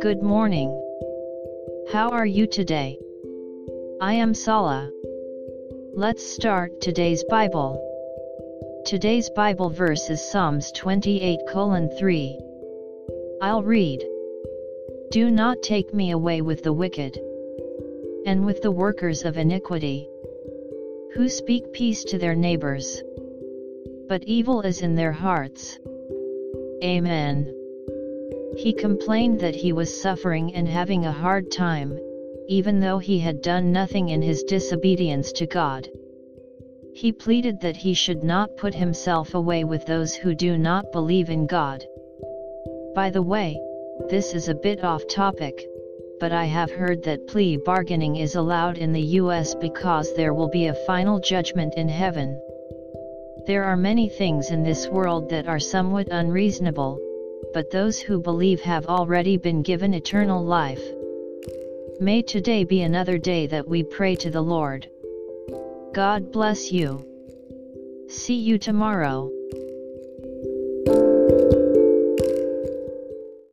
Good morning. How are you today? I am Sala. Let's start today's Bible. Today's Bible verse is Psalms 28 3. I'll read. Do not take me away with the wicked, and with the workers of iniquity, who speak peace to their neighbors, but evil is in their hearts. Amen. He complained that he was suffering and having a hard time, even though he had done nothing in his disobedience to God. He pleaded that he should not put himself away with those who do not believe in God. By the way, this is a bit off topic, but I have heard that plea bargaining is allowed in the US because there will be a final judgment in heaven. There are many things in this world that are somewhat unreasonable, but those who believe have already been given eternal life. May today be another day that we pray to the Lord. God bless you. See you tomorrow.